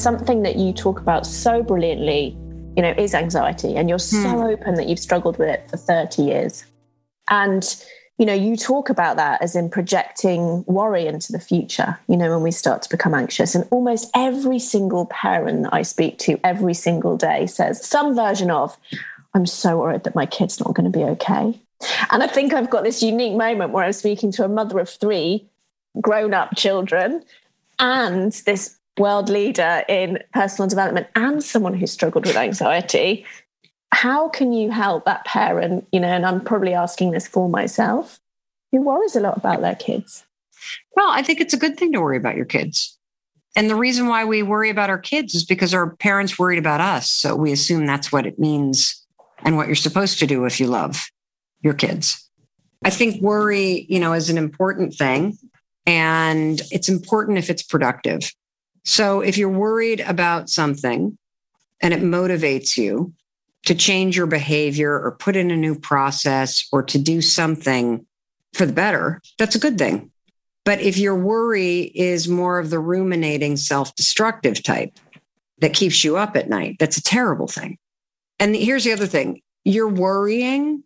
something that you talk about so brilliantly, you know, is anxiety. And you're so hmm. open that you've struggled with it for 30 years. And, you know, you talk about that as in projecting worry into the future, you know, when we start to become anxious. And almost every single parent I speak to every single day says some version of, I'm so worried that my kid's not going to be okay. And I think I've got this unique moment where I'm speaking to a mother of three grown up children and this world leader in personal development and someone who struggled with anxiety. How can you help that parent, you know, and I'm probably asking this for myself, who worries a lot about their kids? Well, I think it's a good thing to worry about your kids. And the reason why we worry about our kids is because our parents worried about us. So we assume that's what it means and what you're supposed to do if you love your kids. I think worry, you know, is an important thing and it's important if it's productive. So if you're worried about something and it motivates you to change your behavior or put in a new process or to do something for the better, that's a good thing. But if your worry is more of the ruminating, self destructive type that keeps you up at night, that's a terrible thing. And here's the other thing your worrying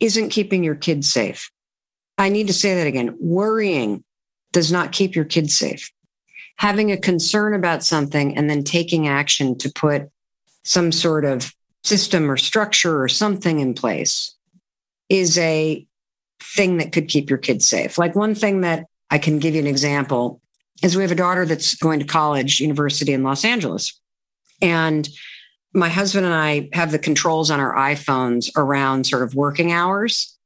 isn't keeping your kids safe. I need to say that again. Worrying does not keep your kids safe. Having a concern about something and then taking action to put some sort of system or structure or something in place is a thing that could keep your kids safe. Like one thing that I can give you an example is we have a daughter that's going to college, university in Los Angeles. And my husband and I have the controls on our iPhones around sort of working hours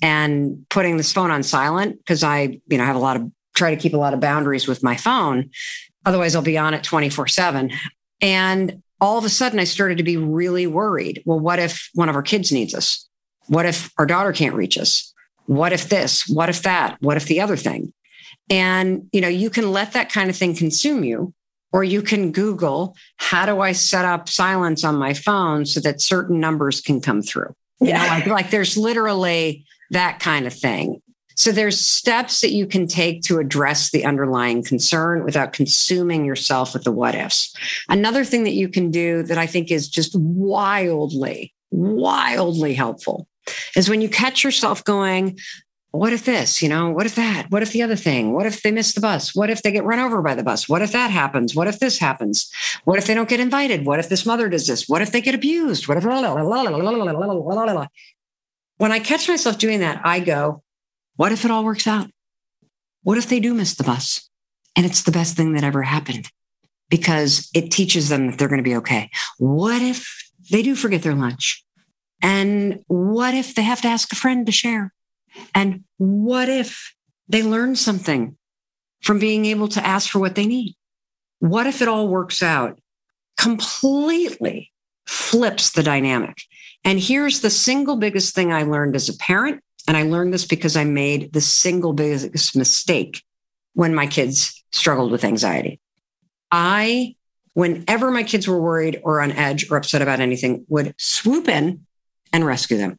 and putting this phone on silent because I, you know, have a lot of try to keep a lot of boundaries with my phone. Otherwise, I'll be on it 24 7. And all of a sudden, I started to be really worried. Well, what if one of our kids needs us? What if our daughter can't reach us? What if this? What if that? What if the other thing? And, you know, you can let that kind of thing consume you or you can Google, how do I set up silence on my phone so that certain numbers can come through? You yeah. know, like, like there's literally that kind of thing. So there's steps that you can take to address the underlying concern without consuming yourself with the what ifs. Another thing that you can do that I think is just wildly, wildly helpful is when you catch yourself going, what if this, you know, what if that? What if the other thing? What if they miss the bus? What if they get run over by the bus? What if that happens? What if this happens? What if they don't get invited? What if this mother does this? What if they get abused? What if when I catch myself doing that, I go, what if it all works out? What if they do miss the bus? And it's the best thing that ever happened because it teaches them that they're going to be okay. What if they do forget their lunch? And what if they have to ask a friend to share? And what if they learn something from being able to ask for what they need? What if it all works out? Completely flips the dynamic. And here's the single biggest thing I learned as a parent. And I learned this because I made the single biggest mistake when my kids struggled with anxiety. I, whenever my kids were worried or on edge or upset about anything, would swoop in and rescue them.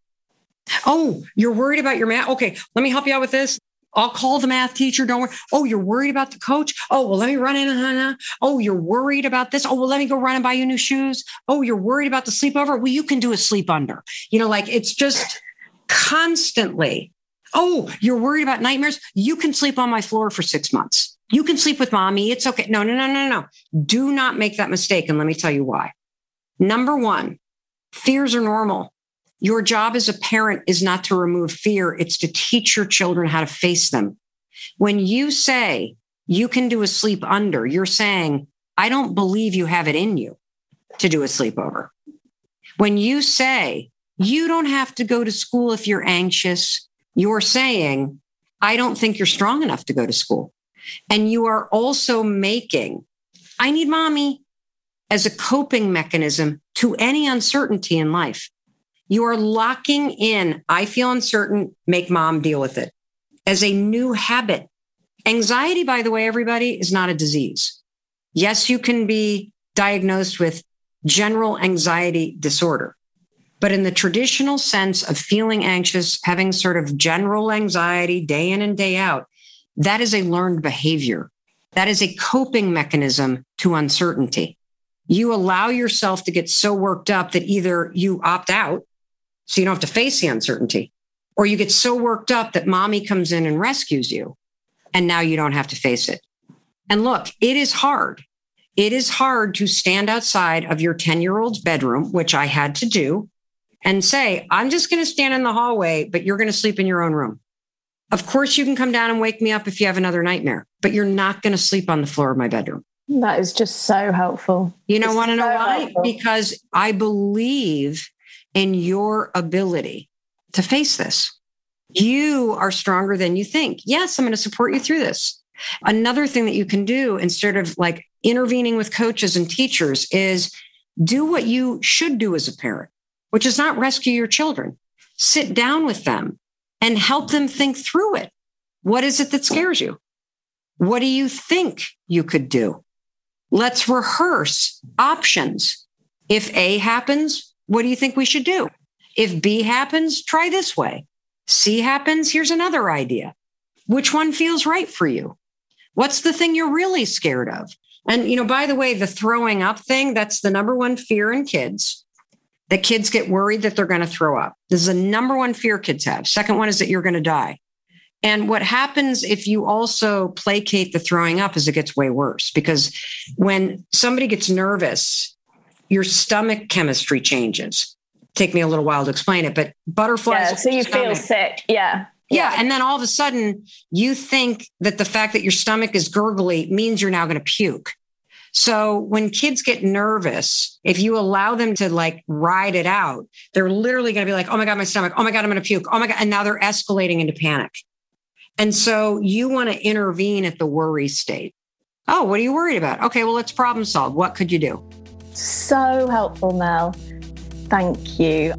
Oh, you're worried about your math? Okay, let me help you out with this. I'll call the math teacher. Don't worry. Oh, you're worried about the coach? Oh, well, let me run in. Uh, uh, uh. Oh, you're worried about this? Oh, well, let me go run and buy you new shoes. Oh, you're worried about the sleepover? Well, you can do a sleep under. You know, like it's just constantly. Oh, you're worried about nightmares? You can sleep on my floor for six months. You can sleep with mommy. It's okay. No, no, no, no, no. Do not make that mistake. And let me tell you why. Number one, fears are normal. Your job as a parent is not to remove fear, it's to teach your children how to face them. When you say you can do a sleep under, you're saying, I don't believe you have it in you to do a sleepover. When you say you don't have to go to school if you're anxious, you're saying, I don't think you're strong enough to go to school. And you are also making, I need mommy as a coping mechanism to any uncertainty in life. You are locking in, I feel uncertain, make mom deal with it as a new habit. Anxiety, by the way, everybody, is not a disease. Yes, you can be diagnosed with general anxiety disorder. But in the traditional sense of feeling anxious, having sort of general anxiety day in and day out, that is a learned behavior. That is a coping mechanism to uncertainty. You allow yourself to get so worked up that either you opt out, so you don't have to face the uncertainty, or you get so worked up that mommy comes in and rescues you, and now you don't have to face it. And look, it is hard. It is hard to stand outside of your 10 year old's bedroom, which I had to do, and say, I'm just going to stand in the hallway, but you're going to sleep in your own room. Of course, you can come down and wake me up if you have another nightmare, but you're not going to sleep on the floor of my bedroom. That is just so helpful. You know, want to so know why? Helpful. Because I believe in your ability to face this. You are stronger than you think. Yes, I'm going to support you through this. Another thing that you can do instead of like intervening with coaches and teachers is do what you should do as a parent, which is not rescue your children. Sit down with them and help them think through it. What is it that scares you? What do you think you could do? Let's rehearse options. If A happens, what do you think we should do? If B happens, try this way. C happens, here's another idea. Which one feels right for you? What's the thing you're really scared of? And, you know, by the way, the throwing up thing, that's the number one fear in kids that kids get worried that they're going to throw up. This is the number one fear kids have. Second one is that you're going to die. And what happens if you also placate the throwing up is it gets way worse because when somebody gets nervous, your stomach chemistry changes. Take me a little while to explain it, but butterflies. Yeah, so you feel sick. Yeah. Yeah. And then all of a sudden, you think that the fact that your stomach is gurgly means you're now going to puke. So when kids get nervous, if you allow them to like ride it out, they're literally going to be like, oh my God, my stomach. Oh my God, I'm going to puke. Oh my God. And now they're escalating into panic. And so you want to intervene at the worry state. Oh, what are you worried about? Okay, well, let's problem solve. What could you do? So helpful, Mel. Thank you.